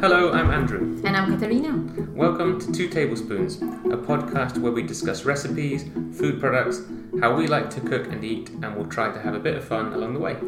Hello, I'm Andrew. And I'm Katerina. Welcome to Two Tablespoons, a podcast where we discuss recipes, food products, how we like to cook and eat, and we'll try to have a bit of fun along the way.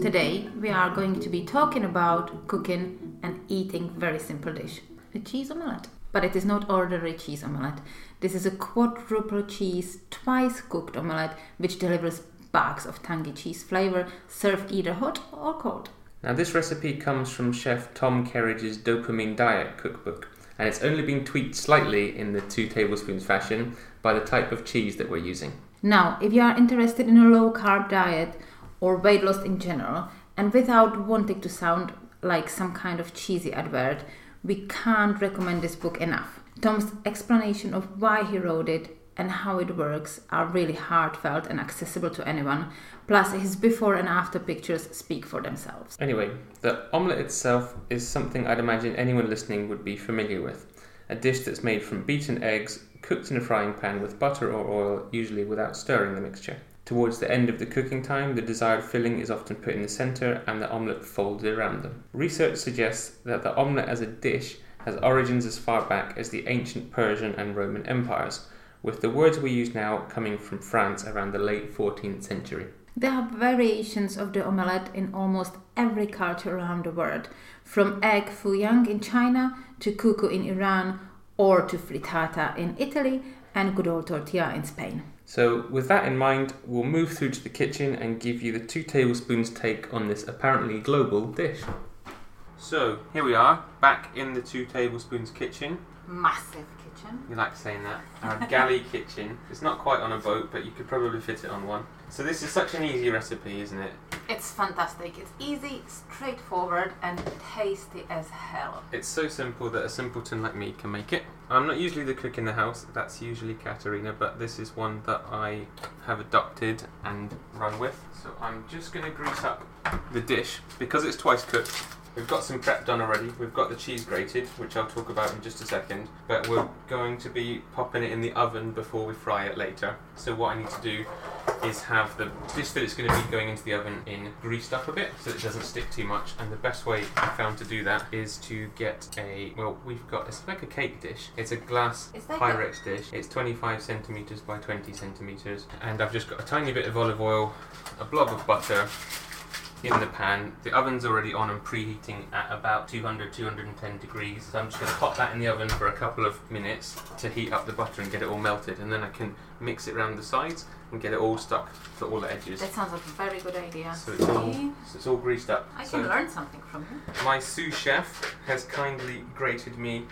Today we are going to be talking about cooking and eating very simple dish, a cheese omelette. But it is not ordinary cheese omelette. This is a quadruple cheese, twice cooked omelette which delivers bags of tangy cheese flavor, served either hot or cold. Now, this recipe comes from chef Tom Kerridge's Dopamine Diet cookbook, and it's only been tweaked slightly in the two tablespoons fashion by the type of cheese that we're using. Now, if you are interested in a low carb diet or weight loss in general, and without wanting to sound like some kind of cheesy advert, we can't recommend this book enough. Tom's explanation of why he wrote it and how it works are really heartfelt and accessible to anyone. Plus, his before and after pictures speak for themselves. Anyway, the omelette itself is something I'd imagine anyone listening would be familiar with. A dish that's made from beaten eggs, cooked in a frying pan with butter or oil, usually without stirring the mixture. Towards the end of the cooking time, the desired filling is often put in the centre and the omelette folded around them. Research suggests that the omelette as a dish has origins as far back as the ancient Persian and Roman empires, with the words we use now coming from France around the late 14th century. There are variations of the omelette in almost every culture around the world, from egg foo young in China to kuku in Iran or to frittata in Italy and good old tortilla in Spain. So, with that in mind, we'll move through to the kitchen and give you the two tablespoons take on this apparently global dish. So, here we are, back in the two tablespoons kitchen. Massive kitchen. You like saying that? Our galley kitchen. It's not quite on a boat, but you could probably fit it on one. So, this is such an easy recipe, isn't it? It's fantastic. It's easy, straightforward, and tasty as hell. It's so simple that a simpleton like me can make it. I'm not usually the cook in the house, that's usually Katerina, but this is one that I have adopted and run with. So I'm just going to grease up the dish because it's twice cooked. We've got some prep done already. We've got the cheese grated, which I'll talk about in just a second. But we're going to be popping it in the oven before we fry it later. So what I need to do is have the dish that it's going to be going into the oven in greased up a bit so it doesn't stick too much. And the best way I found to do that is to get a well, we've got it's like a cake dish. It's a glass It's like Pyrex dish. It's 25 centimeters by 20 centimeters, and I've just got a tiny bit of olive oil, a blob of butter in the pan. The oven's already on and preheating at about 200 210 degrees. So I'm just going to pop that in the oven for a couple of minutes to heat up the butter and get it all melted, and then I can mix it around the sides and get it all stuck to all the edges. That sounds like a very good idea. So it's all, so it's all greased up. I so can learn something from you. my sous chef has kindly grated me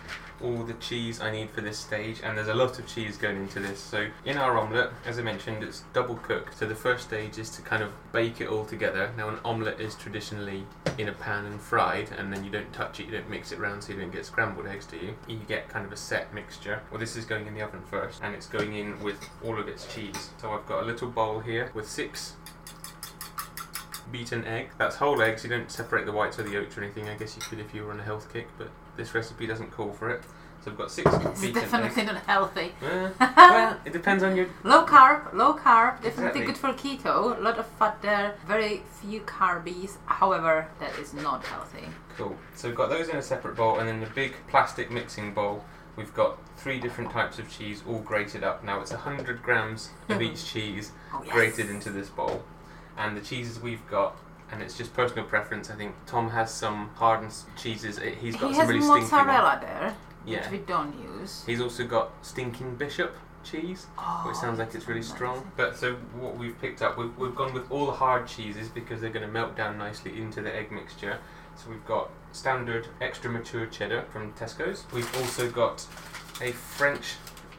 all the cheese I need for this stage, and there's a lot of cheese going into this. So, in our omelette, as I mentioned, it's double cooked. So, the first stage is to kind of bake it all together. Now, an omelette is traditionally in a pan and fried, and then you don't touch it, you don't mix it around so you don't get scrambled eggs, do you? You get kind of a set mixture. Well, this is going in the oven first, and it's going in with all of its cheese. So, I've got a little bowl here with six beaten egg. That's whole eggs. You don't separate the whites or the yolks or anything. I guess you could if you were on a health kick, but this recipe doesn't call for it. So I've got six It's beaten definitely eggs. not healthy. Well, it depends on your. Low carb, low carb, definitely Exactly. good for keto. A lot of fat there, very few carbies. However, that is not healthy. Cool. So we've got those in a separate bowl, and then the big plastic mixing bowl. We've got three different types of cheese all grated up. Now it's 100 grams of each cheese Oh, yes. grated into this bowl. And the cheeses we've got, and it's just personal preference. I think Tom has some hardened cheeses. He's got He some has really stinky mozzarella there, Yeah. which we don't use. He's also got stinking bishop cheese, Oh, which sounds like it's really amazing. strong. But so what we've picked up, we've, we've gone with all the hard cheeses because they're going to melt down nicely into the egg mixture. So we've got standard extra mature cheddar from Tesco's. We've also got a French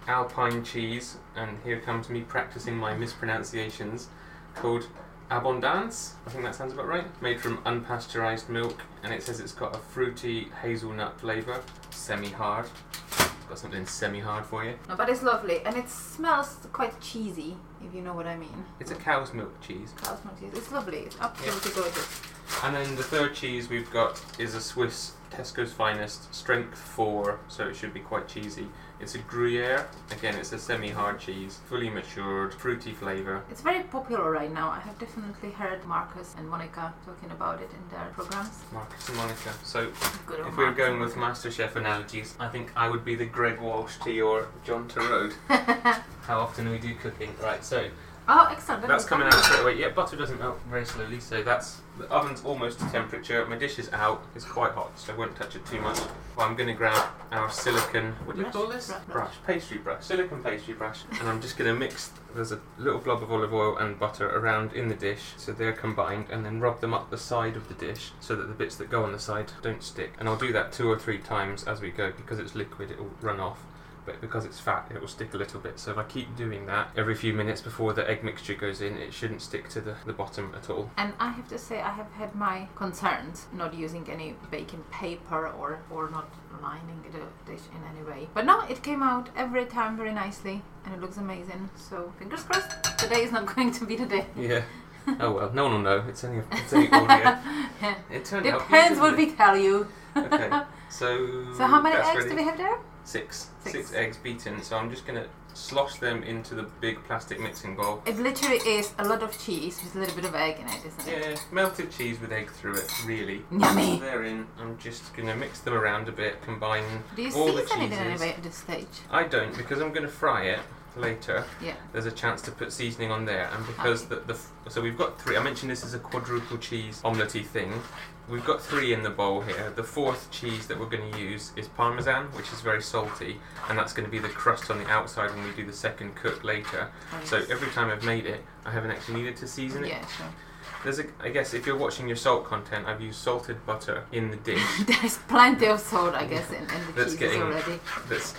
Alpine cheese, and here comes me practicing my mispronunciations, called Abondance. I think that sounds about right. Made from unpasteurized milk, and it says it's got a fruity hazelnut flavour, semi-hard. Got something semi-hard for you. No, but it's lovely, and it smells quite cheesy, if you know what I mean. It's a cow's milk cheese. Cow's milk cheese. It's lovely. It's absolutely gorgeous. And then the third cheese we've got is a Swiss Tesco's finest, strength four, so it should be quite cheesy. It's a Gruyere. Again, it's a semi-hard cheese, fully matured, fruity flavour. It's very popular right now. I have definitely heard Marcus and Monica talking about it in their programs. Marcus and Monica. So Good if we were going with. MasterChef analogies, I think I would be the Gregg Wallace to your John Torode. How often do we do cooking. Right, so Oh, excellent. That's coming out straight away. Yeah, butter doesn't melt very slowly, so that's the oven's almost to temperature. My dish is out. It's quite hot, so I won't touch it too much. Well, I'm going to grab our silicon. What do you Brush? call this? Brush. Brush, pastry brush, silicon pastry brush, and I'm just going to mix. There's a little blob of olive oil and butter around in the dish, so they're combined, and then rub them up the side of the dish so that the bits that go on the side don't stick. And I'll do that two or three times as we go because it's liquid. It will run off but because it's fat, it will stick a little bit. So if I keep doing that every few minutes before the egg mixture goes in, it shouldn't stick to the, the bottom at all. And I have to say, I have had my concerns not using any baking paper or, or not lining the dish in any way. But no, it came out every time very nicely and it looks amazing. So fingers crossed, today is not going to be the day. Yeah. oh well, no one will know. It's only it's only audio. It turned out Depends what we tell you. Okay. So So how many eggs ready. do we have there? Six. Six. Six eggs beaten. So I'm just gonna slosh them into the big plastic mixing bowl. It literally is a lot of cheese with a little bit of egg in it, isn't it? Yeah, melted cheese with egg through it, really. Yummy. They're in. I'm just gonna mix them around a bit, combine Do you all the season it in any cheeses. way at this stage? I don't because I'm gonna fry it later. Yeah. There's a chance to put seasoning on there, and because the, the so we've got three. I mentioned this is a quadruple cheese omelette thing. We've got three in the bowl here. The fourth cheese that we're going to use is parmesan, which is very salty, and that's going to be the crust on the outside when we do the second cook later. Oh, So every time I've made it, I haven't actually needed to season it. Yeah, sure. There's a, I guess if you're watching your salt content, I've used salted butter in the dish. There's plenty of salt, I guess, in, in the That's cheeses getting- already. That's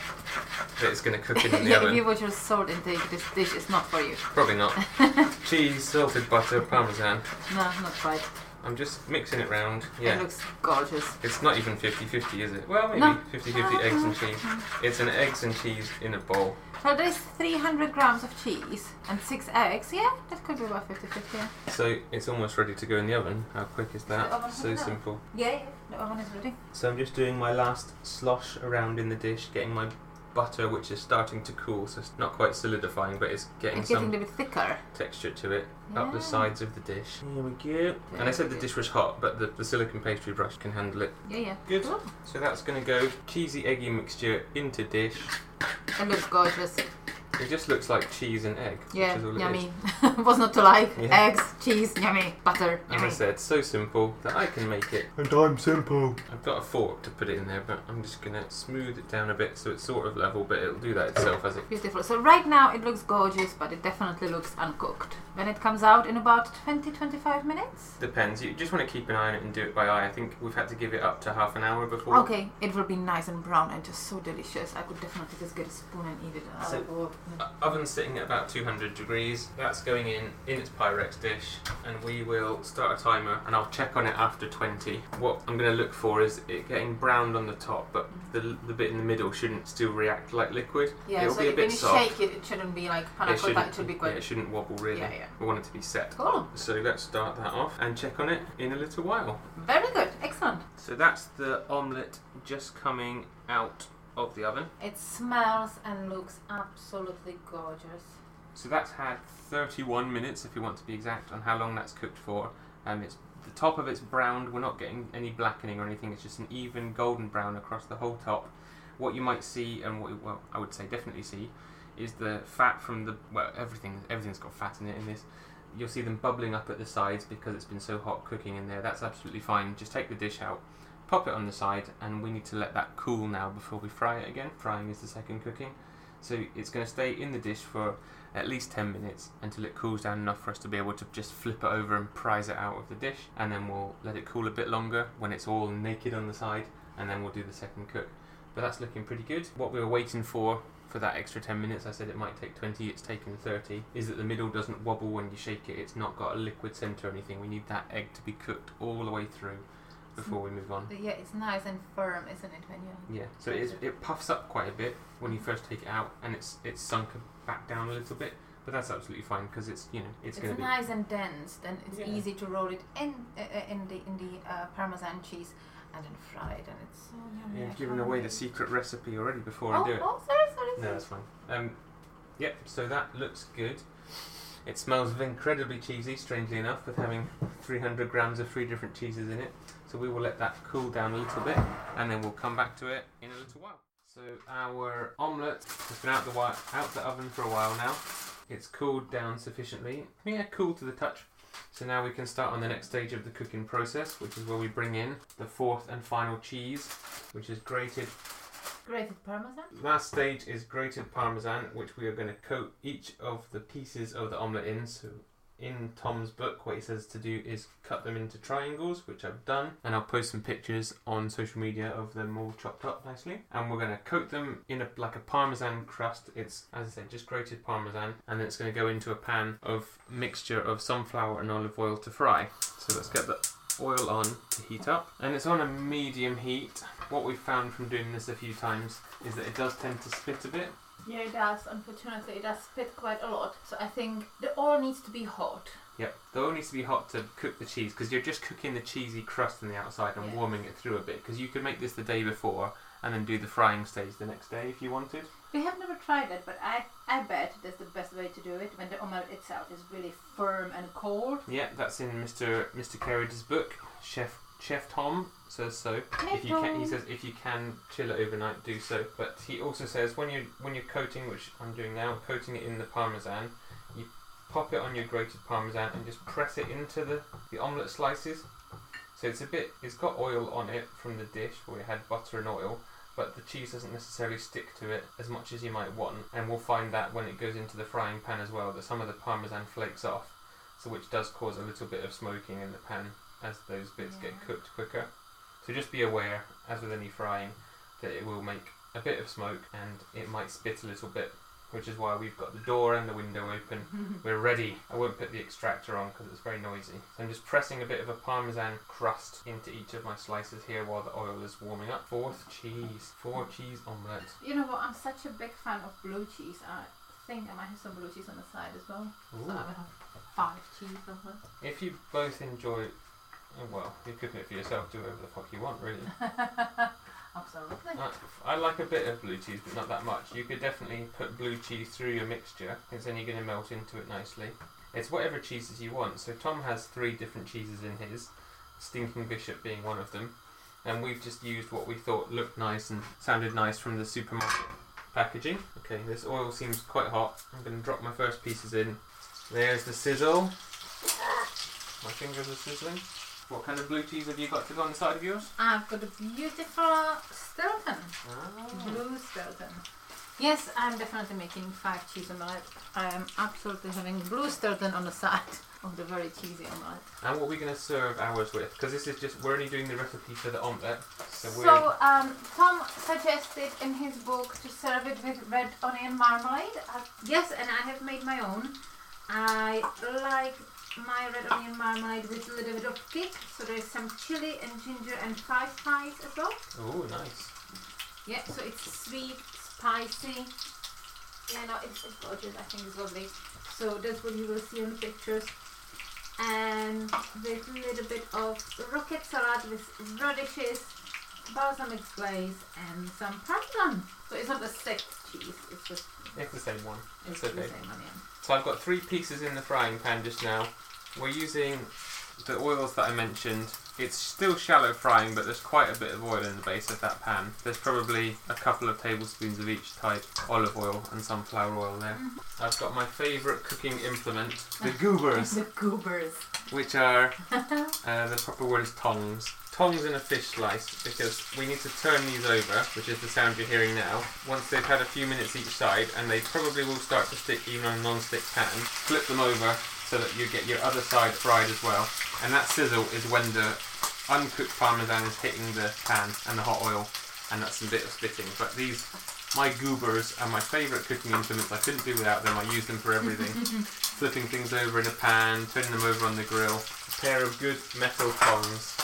that it's going to cook in, in the yeah, if you watch your salt intake, this dish is not for you. Probably not. Cheese, salted butter, parmesan. No, not quite. I'm just mixing it round. Yeah. It looks gorgeous. It's not even 50-50, is it? Well, maybe No. 50-50 eggs and cheese. Mm-hmm. It's an eggs and cheese in a bowl. So there's 300 grams of cheese and six eggs. Yeah, that could be about 50 50. So it's almost ready to go in the oven. How quick is that? So simple. yeah, yeah. The oven is ready. So I'm just doing my last slosh around in the dish, getting my butter, which is starting to cool. So it's not quite solidifying, but it's getting It's some getting a bit thicker. texture to it up the ah. sides of the dish. Here we go. And I said the dish was hot, but the, the silicon pastry brush can handle it. Yeah, yeah. Good. Cool. So that's going to go cheesy eggy mixture into dish. It looks gorgeous. It just looks like cheese and egg. Yeah, which is all it is. yummy. What's not to like? Yeah. Eggs, cheese, yummy. Butter, As I said, so simple that I can make it. And I'm simple. I've got a fork to put it in there, but I'm just gonna smooth it down a bit so it's sort of level, but it'll do that itself as it. Beautiful. So right now it looks gorgeous, but it definitely looks uncooked. When it comes out in about 20-25 minutes. Depends. You just want to keep an eye on it and do it by eye. I think we've had to give it up to half an hour before. Okay, it will be nice and brown and just so delicious. I could definitely just get a spoon and eat it. So- Oh, Oven's sitting at about 200 degrees. That's going in in its Pyrex dish, and we will start a timer. And I'll check on it after 20. What I'm going to look for is it getting browned on the top, but mm-hmm. the, the bit in the middle shouldn't still react like liquid. yeah, It'll so be a when bit you soft. shake it, it shouldn't be like panna It shouldn't, It should be yeah, it shouldn't wobble really. Yeah, yeah. We want it to be set. Cool. So let's start that off and check on it in a little while. Very good. Excellent. So that's the omelette just coming out of the oven. It smells and looks absolutely gorgeous. So that's had 31 minutes, if you want to be exact, on how long that's cooked for. Um, it's the top of it's browned. We're not getting any blackening or anything. It's just an even golden brown across the whole top. What you might see, and what well, I would say definitely see, is the fat from the well, everything. Everything's got fat in it in this. You'll see them bubbling up at the sides because it's been so hot cooking in there. That's absolutely fine. Just take the dish out, pop it on the side, and we need to let that cool now before we fry it again. Frying is the second cooking. So it's going to stay in the dish for at least 10 minutes until it cools down enough for us to be able to just flip it over and prise it out of the dish. And then we'll let it cool a bit longer when it's all naked on the side, and then we'll do the second cook. But that's looking pretty good. What we were waiting for for that extra 10 minutes, I said it might take 20, it's taken 30, is that the middle doesn't wobble when you shake it. It's not got a liquid centre or anything. We need that egg to be cooked all the way through before we move on. But yeah, it's nice and firm, isn't it? When you Yeah, so it, is, it puffs up quite a bit when you first take it out, and it's it's sunk back down a little bit. But but that's absolutely fine because it's you know it's, It's, going to be nice and dense. Then it's Yeah. easy to roll it in uh, uh, in the in the uh, parmesan cheese and then it, and it's so yummy. giving can't away the secret recipe already before oh, I do it. oh, sorry, sorry. No, sorry. that's fine. Um, yep. So that looks good. It smells incredibly cheesy, strangely enough, with having 300 grams of three different cheeses in it. So we will let that cool down a little bit, and then we'll come back to it in a little while. So our omelette has been out the wi- out the oven for a while now. It's cooled down sufficiently. Yeah, cool to the touch. So now we can start on the next stage of the cooking process, which is where we bring in the fourth and final cheese, which is grated Grated parmesan. Last stage is grated parmesan, which we are going to coat each of the pieces of the omelette in. So, in Tom's book, what he says to do is cut them into triangles, which I've done, and I'll post some pictures on social media of them all chopped up nicely. And we're going to coat them in a like a parmesan crust. It's as I said, just grated parmesan, and it's going to go into a pan of mixture of sunflower and olive oil to fry. So let's get the oil on to heat up, and it's on a medium heat. What we've found from doing this a few times is that it does tend to spit a bit. Yeah, it does. Unfortunately, it does spit quite a lot. So I think the oil needs to be hot. Yep, the oil needs to be hot to cook the cheese because you're just cooking the cheesy crust on the outside and Yeah. warming it through a bit. Because you could make this the day before and then do the frying stage the next day if you wanted. We have never tried that, but I, I bet that's the best way to do it when the omelette itself is really firm and cold. Yeah, that's in Mr. Mr. Kerridge's book. Chef Chef Tom says so. if you can, he says if you can chill it overnight, do so. But he also says when you when you're coating, which I'm doing now, coating it in the parmesan, you pop it on your grated parmesan and just press it into the the omelette slices. So it's a bit, it's got oil on it from the dish where we had butter and oil, but the cheese doesn't necessarily stick to it as much as you might want. And we'll find that when it goes into the frying pan as well, that some of the parmesan flakes off, so which does cause a little bit of smoking in the pan as those bits get cooked quicker. So just be aware, as with any frying, that it will make a bit of smoke and it might spit a little bit, which is why we've got the door and the window open. We're ready. I won't put the extractor on because it's very noisy. So I'm just pressing a bit of a parmesan crust into each of my slices here while the oil is warming up. Fourth cheese. Four cheese omelette. You know what? I'm such a big fan of blue cheese. I think I might have some blue cheese on the side as well. So I have five cheese omelette. If you both enjoy, well, you're cooking it for yourself, do whatever the fuck you want, really. Absolutely. Uh, I like a bit of blue cheese, but not that much. You could definitely put blue cheese through your mixture, because then you're going to melt into it nicely. It's whatever cheeses you want. So Tom has three different cheeses in his, Stinking Bishop being one of them, and we've just used what we thought looked nice and sounded nice from the supermarket packaging. Okay, this oil seems quite hot. I'm going to drop my first pieces in. There's the sizzle. My fingers are sizzling. What kind of blue cheese have you got to go on the side of yours? I've got a beautiful Stilton. Blue Stilton. Yes, I'm definitely making five cheese omelette. I am absolutely having blue Stilton on the side of the very cheesy omelette. And what we're going to serve ours with, because this is just, we're only doing the recipe for the omelette. So So, um, Tom suggested in his book to serve it with red onion marmalade. Uh, yes, and I have made my own. I like my red onion marmalade with a little bit of kick. So there's some chili and ginger and five spice as well. oh, nice. Yeah, so it's sweet, spicy. Yeah, no, it's, it's gorgeous. I think it's lovely. So that's what you will see on the pictures. And with a little bit of rocket salad with radishes, balsamic glaze, and some parmesan. So it's not a sixth cheese. It's just It's the same one. It's the okay. same onion. So I've got three pieces in the frying pan just now. We're using the oils that I mentioned. It's still shallow frying, but there's quite a bit of oil in the base of that pan. There's probably a couple of tablespoons of each type olive oil and sunflower oil there. I've got my favourite cooking implement, the goobers, The goobers. which are uh, the proper word is tongs. Tongs in a fish slice because we need to turn these over, which is the sound you're hearing now. Once they've had a few minutes each side, and they probably will start to stick even on a non-stick pan, flip them over so that you get your other side fried as well. And that sizzle is when the uncooked parmesan is hitting the pan and the hot oil, and that's a bit of spitting. But these, my goobers, are my favourite cooking implements. I couldn't do without them. I use them for everything. Flipping things over in a pan, turning them over on the grill. A pair of good metal tongs,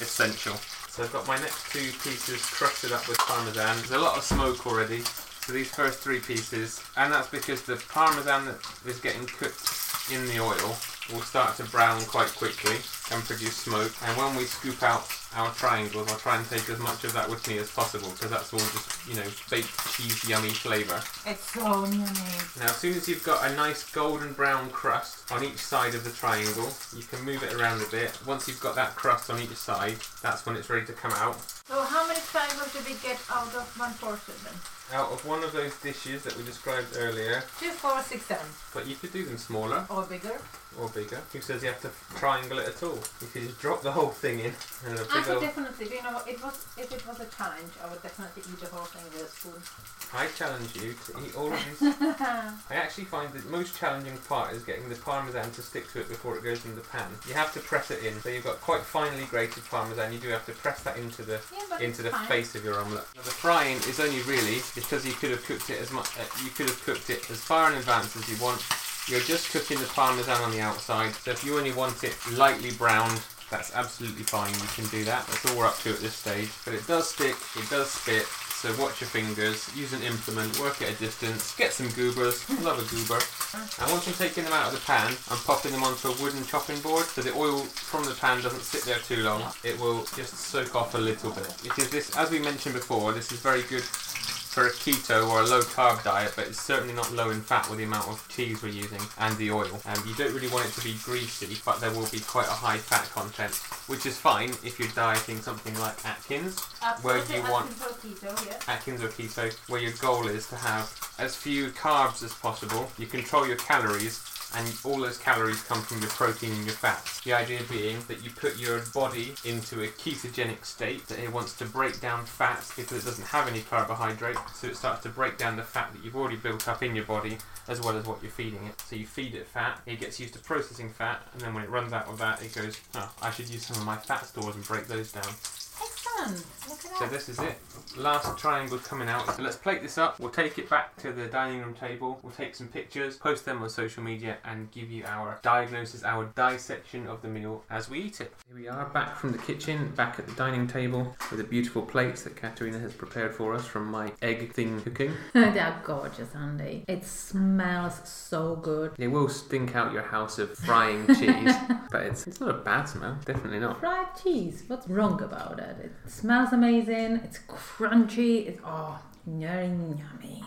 essential. So I've got my next two pieces crusted up with parmesan. There's a lot of smoke already, for these first three pieces, and that's because the parmesan that is getting cooked in the oil will start to brown quite quickly and produce smoke. And when we scoop out our triangles, I'll try and take as much of that with me as possible because that's all just, you know, baked cheese yummy flavour. It's so yummy. Now, as soon as you've got a nice golden brown crust on each side of the triangle, you can move it around a bit. Once you've got that crust on each side, that's when it's ready to come out. So how many triangles did we get out of one portion then? Out of one of those dishes that we described earlier, Two, four, six, seven. but you could do them smaller Or bigger. Or bigger. Who says you have to triangle it at all? You could just drop the whole thing in and a I big could old... definitely, do you know, what, it was if it was a challenge, I would definitely eat the whole thing with a spoon. I challenge you to eat all of this. I actually find the most challenging part is getting the parmesan to stick to it before it goes in the pan. You have to press it in. So you've got quite finely grated parmesan. You do have to press that into the Yeah, but into the fine. face of your omelette. Now, the frying is only really because you could have cooked it as much. Uh, you could have cooked it as far in advance as you want. You're just cooking the parmesan on the outside. So if you only want it lightly browned, that's absolutely fine. You can do that. That's all we're up to at this stage. But it does stick. It does spit. So watch your fingers. Use an implement. Work at a distance. Get some goobers. Love a goober. And once I'm taking them out of the pan, I'm popping them onto a wooden chopping board so the oil from the pan doesn't sit there too long. It will just soak off a little bit. Because this, as we mentioned before, this is very good for a keto or a low carb diet, but it's certainly not low in fat with the amount of cheese we're using and the oil. And you don't really want it to be greasy, but there will be quite a high fat content, which is fine if you're dieting something like Atkins, where you want Atkins or keto, yeah. Atkins or keto, where your goal is to have as few carbs as possible. You control your calories, and all those calories come from your protein and your fats. The idea being that you put your body into a ketogenic state that it wants to break down fats because it doesn't have any carbohydrate, so it starts to break down the fat that you've already built up in your body as well as what you're feeding it. So you feed it fat, it gets used to processing fat, and then when it runs out of that, it goes, oh, I should use some of my fat stores and break those down. Excellent. Look at So this is it. Last triangle coming out. So let's plate this up. We'll take it back to the dining room table. We'll take some pictures, post them on social media, and give you our diagnosis, our dissection of the meal as we eat it. Here we are back from the kitchen, back at the dining table with the beautiful plates that Katerina has prepared for us from my egg thing cooking. Oh, they are gorgeous, Andy. It smells so good. It will stink out your house of frying cheese, but it's, it's not a bad smell. Definitely not. Fried cheese. What's wrong about it? It smells amazing. It's crunchy. It's oh, very yummy.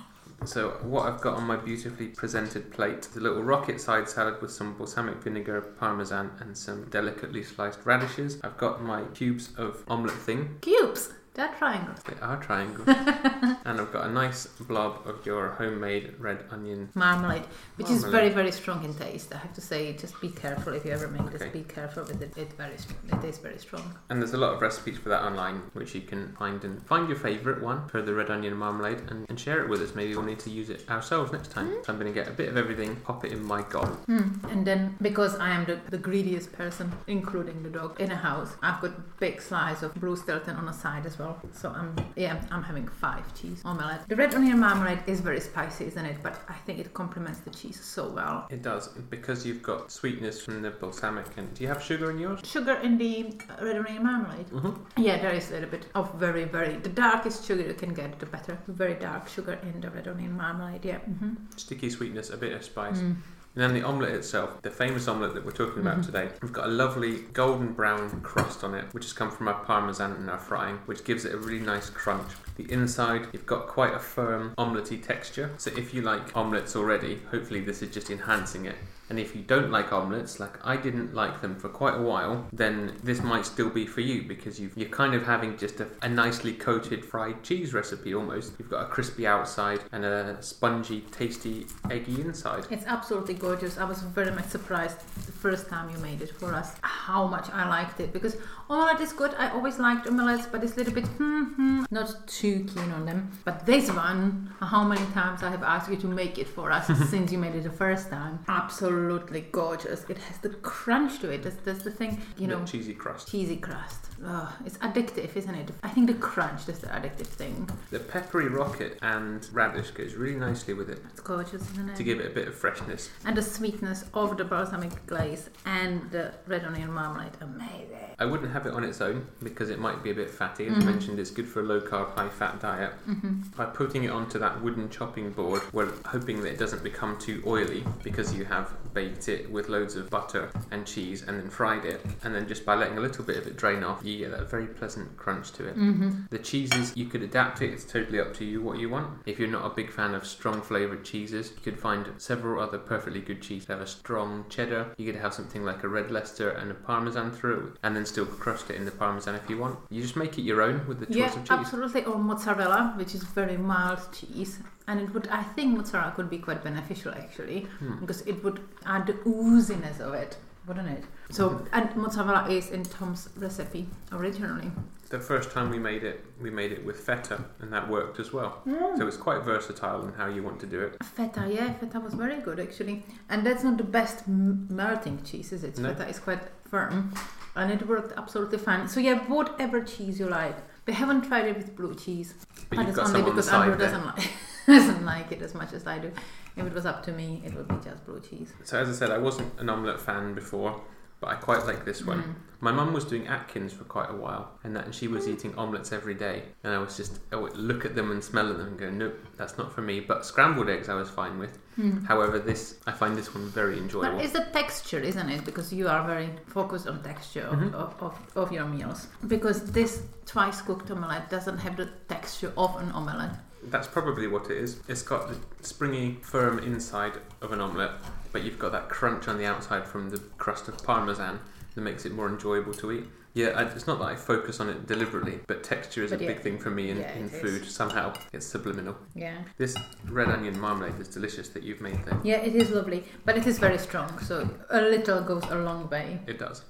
So what I've got on my beautifully presented plate is a little rocket side salad with some balsamic vinegar, parmesan and some delicately sliced radishes. I've got my cubes of omelette thing. Cubes. They're triangles. They are triangles. and I've got a nice blob of your homemade red onion. Marmalade, which is very, very strong in taste. I have to say, just be careful if you ever make Okay. this. Be careful with it. It's very strong. It is very strong. And there's a lot of recipes for that online which you can find and find your favourite one for the red onion marmalade and, and share it with us. Maybe we'll need to use it ourselves next time. So I'm going to get a bit of everything, pop it in my gob. Hmm. And then, because I am the, the greediest person, including the dog, in a house, I've got big slice of blue Stilton on the side as well. So I'm yeah, I'm having five cheese omelette. The red onion marmalade is very spicy, isn't it? But I think it complements the cheese so well. It does because you've got sweetness from the balsamic. And do you have sugar in yours? Sugar in the red onion marmalade. Mm-hmm. Yeah, there is a little bit of very, very the darkest sugar you can get, the better. Very dark sugar in the red onion marmalade. Yeah. Mm-hmm. Sticky sweetness, a bit of spice. Mm. And then the omelette itself, the famous omelette that we're talking about Mhm. today, we've got a lovely golden brown crust on it, which has come from our parmesan and our frying, which gives it a really nice crunch. The inside, you've got quite a firm omelette texture. So if you like omelettes already, hopefully this is just enhancing it. And if you don't like omelettes, like I didn't like them for quite a while, then this might still be for you because you've, you're kind of having just a, a nicely coated fried cheese recipe almost. You've got a crispy outside and a spongy, tasty, eggy inside. It's absolutely gorgeous. I was very much surprised the first time you made it for us how much I liked it because omelette is good. I always liked omelettes, but it's a little bit hmm, not too keen on them. But this one, how many times I have asked you to make it for us since you made it the first time? Absolutely absolutely gorgeous. It has the crunch to it. That's, that's the thing, you know, The cheesy crust. cheesy crust. Oh, it's addictive, isn't it? I think the crunch is the addictive thing. The peppery rocket and radish goes really nicely with it It's gorgeous, isn't it? to give it a bit of freshness. and the sweetness of the balsamic glaze and the red onion marmalade. Amazing. I wouldn't have it on its own because it might be a bit fatty. As Mhm. mentioned, it's good for a low carb, high fat diet. hmm By putting it onto that wooden chopping board, we're hoping that it doesn't become too oily because you have baked it with loads of butter and cheese and then fried it. And then just by letting a little bit of it drain off, you get that very pleasant crunch to it. hmm The cheeses, you could adapt it, it's totally up to you what you want. If you're not a big fan of strong flavoured cheeses, you could find several other perfectly good cheeses. Have a strong cheddar, you could have something like a red Leicester and a parmesan through and then still crust it in the parmesan if you want. You just make it your own with the choice Yeah, of cheese. absolutely. Or mozzarella, which is very mild cheese. And it would, I think mozzarella could be quite beneficial actually, Hmm. because it would add the ooziness of it, wouldn't it? So, and mozzarella is in Tom's recipe originally. The first time we made it, we made it with feta, and that worked as well. Mm. So it's quite versatile in how you want to do it. Feta, yeah, feta was very good actually. And that's not the best m- melting cheese, is it? No. Feta is quite firm. And it worked absolutely fine. So, yeah, whatever cheese you like. We haven't tried it with blue cheese. But But it's only on because Andrew doesn't like doesn't like it as much as I do. If it was up to me, it would be just blue cheese. So as I said, I wasn't an omelette fan before, but I quite like this one. Mm. My mum was doing Atkins for quite a while, and that and she was eating omelettes every day, and I was just I would look at them and smell at them and go, nope, that's not for me. But scrambled eggs I was fine with. Mm. However, this I find this one very enjoyable. But it's the texture, isn't it? Because you are very focused on texture of, Mhm. of, of, of your meals. Because this twice cooked omelette doesn't have the texture of an omelette. That's probably what it is. It's got the springy, firm inside of an omelette, but you've got that crunch on the outside from the crust of parmesan that makes it more enjoyable to eat. Yeah, I, it's not that I focus on it deliberately, but texture is But a yeah. big thing for me in, Yeah, in it is. food. Somehow, it's subliminal. Yeah. This red onion marmalade is delicious that you've made there. Yeah, it is lovely. But it is very strong, so a little goes a long way. It does.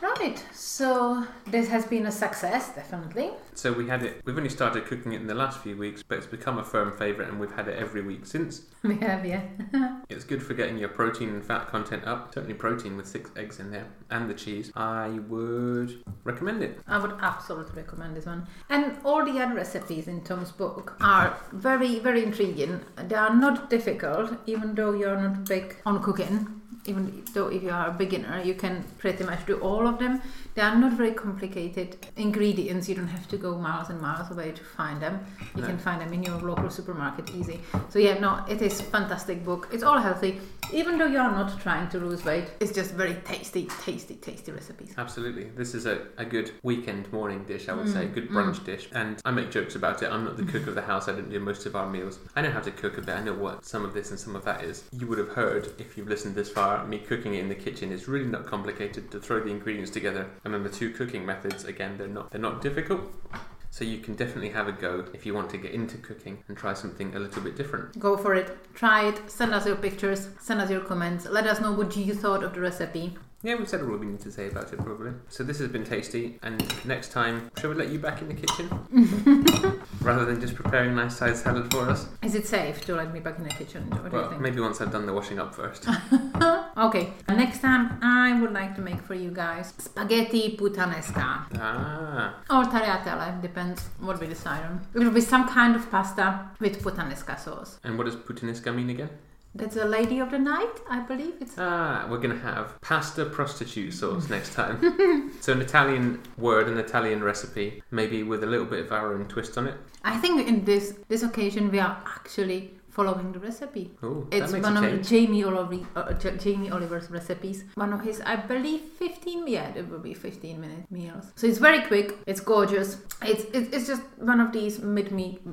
Right, so this has been a success, definitely. So we had it. We've only started cooking it in the last few weeks, but it's become a firm favourite, and we've had it every week since. We have, yeah. It's good for getting your protein and fat content up. Certainly protein with six eggs in there, and the cheese. I would recommend it. I would absolutely recommend this one. And all the other recipes in Tom's book are very, very intriguing. They are not difficult, even though you're not big on cooking. Even though if you are a beginner, you can pretty much do all of them. They are not very complicated ingredients. You don't have to go miles and miles away to find them. You No. can find them in your local supermarket easy. So yeah, no, it is a fantastic book. It's all healthy. Even though you are not trying to lose weight, it's just very tasty, tasty, tasty recipes. Absolutely. This is a, a good weekend morning dish, I would say. Mm, Good brunch dish. And I make jokes about it. I'm not the cook of the house. I don't do most of our meals. I know how to cook a bit. I know what some of this and some of that is. You would have heard, if you've listened this far, me cooking it in the kitchen is really not complicated to throw the ingredients together. And then the two cooking methods, again, they're not they're not difficult. So you can definitely have a go if you want to get into cooking and try something a little bit different. Go for it. Try it. Send us your pictures. Send us your comments. Let us know what you thought of the recipe. Yeah, we've said all we need to say about it probably. So this has been tasty, and next time, shall we let you back in the kitchen rather than just preparing a nice sized salad for us? Is it safe to let me back in the kitchen? What do you Well, think? maybe once I've done the washing up first. Okay. Next time, I would like to make for you guys spaghetti puttanesca ah, or tagliatelle. Depends what we decide on. It will be some kind of pasta with puttanesca sauce. and what does puttanesca mean again? That's a lady of the night, I believe. It's Ah, we're gonna have pasta prostitute sauce next time. so an Italian word, an Italian recipe, maybe with a little bit of our own twist on it. I think in this this occasion we are actually following the recipe. Oh, It's one of. Jamie Oliver, uh, J- Jamie Oliver's recipes. One of his, I believe, 15. Yeah, it will be 15 minute meals. So it's very quick. It's gorgeous. It's it's, it's just one of these mid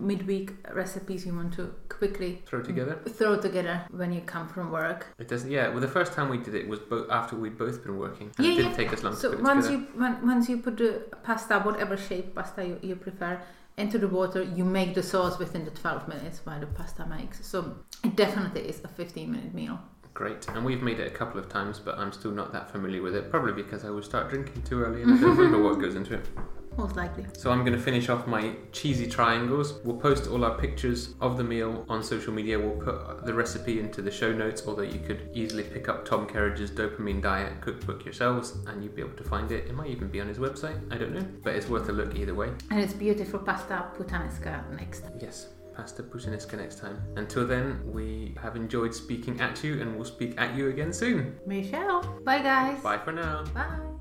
midweek recipes you want to quickly Throw together. throw together when you come from work. It doesn't. Yeah. Well, the first time we did it was bo- after we'd both been working, and Yeah, it didn't yeah. take us long to So once together. you when, once you put the pasta, whatever shape pasta you, you prefer, into the water, you make the sauce within the 12 minutes while the pasta makes. So it definitely is a 15 minute meal. Great. And we've made it a couple of times, but I'm still not that familiar with it. Probably because I would start drinking too early and I don't remember what goes into it. Most likely. So I'm going to finish off my cheesy triangles. We'll post all our pictures of the meal on social media. We'll put the recipe into the show notes, although you could easily pick up Tom Kerridge's Dopamine Diet cookbook yourselves and you'd be able to find it. It might even be on his website, I don't know, but it's worth a look either way. And it's beautiful pasta puttanesca next. Yes, pasta puttanesca next time. Until then, we have enjoyed speaking at you and we'll speak at you again soon. Shall. Bye, guys. Bye for now. Bye.